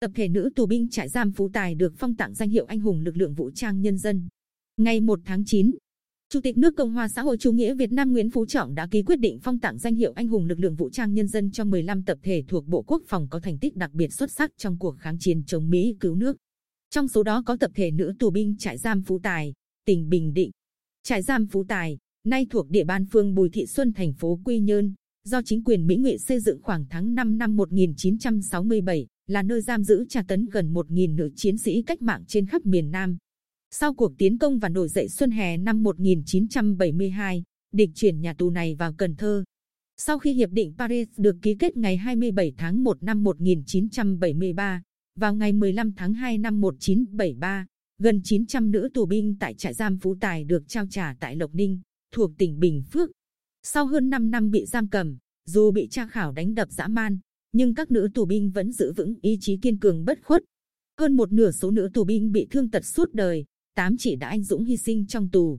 tập thể nữ tù binh trại giam Phú Tài được phong tặng danh hiệu anh hùng lực lượng vũ trang nhân dân. Ngày 1 tháng 9, Chủ tịch nước Cộng hòa xã hội chủ nghĩa Việt Nam Nguyễn Phú Trọng đã ký quyết định phong tặng danh hiệu anh hùng lực lượng vũ trang nhân dân cho 15 tập thể thuộc Bộ Quốc phòng có thành tích đặc biệt xuất sắc trong cuộc kháng chiến chống Mỹ cứu nước. Trong số đó có tập thể nữ tù binh trại giam Phú Tài, tỉnh Bình Định. Trại giam Phú Tài, nay thuộc địa bàn phường Bùi Thị Xuân thành phố Quy Nhơn, do chính quyền Mỹ Ngụy xây dựng khoảng tháng 5 năm 1967, là nơi giam giữ tra tấn gần 1.000 nữ chiến sĩ cách mạng trên khắp miền Nam. Sau cuộc tiến công và nổi dậy xuân hè năm 1972, địch chuyển nhà tù này vào Cần Thơ. Sau khi Hiệp định Paris được ký kết ngày 27 tháng 1 năm 1973, vào ngày 15 tháng 2 năm 1973, gần 900 nữ tù binh tại trại giam Phú Tài được trao trả tại Lộc Ninh, thuộc tỉnh Bình Phước. Sau hơn 5 năm bị giam cầm, dù bị tra khảo đánh đập dã man, nhưng các nữ tù binh vẫn giữ vững ý chí kiên cường bất khuất. Hơn một nửa số nữ tù binh bị thương tật suốt đời, tám chỉ đã anh dũng hy sinh trong tù.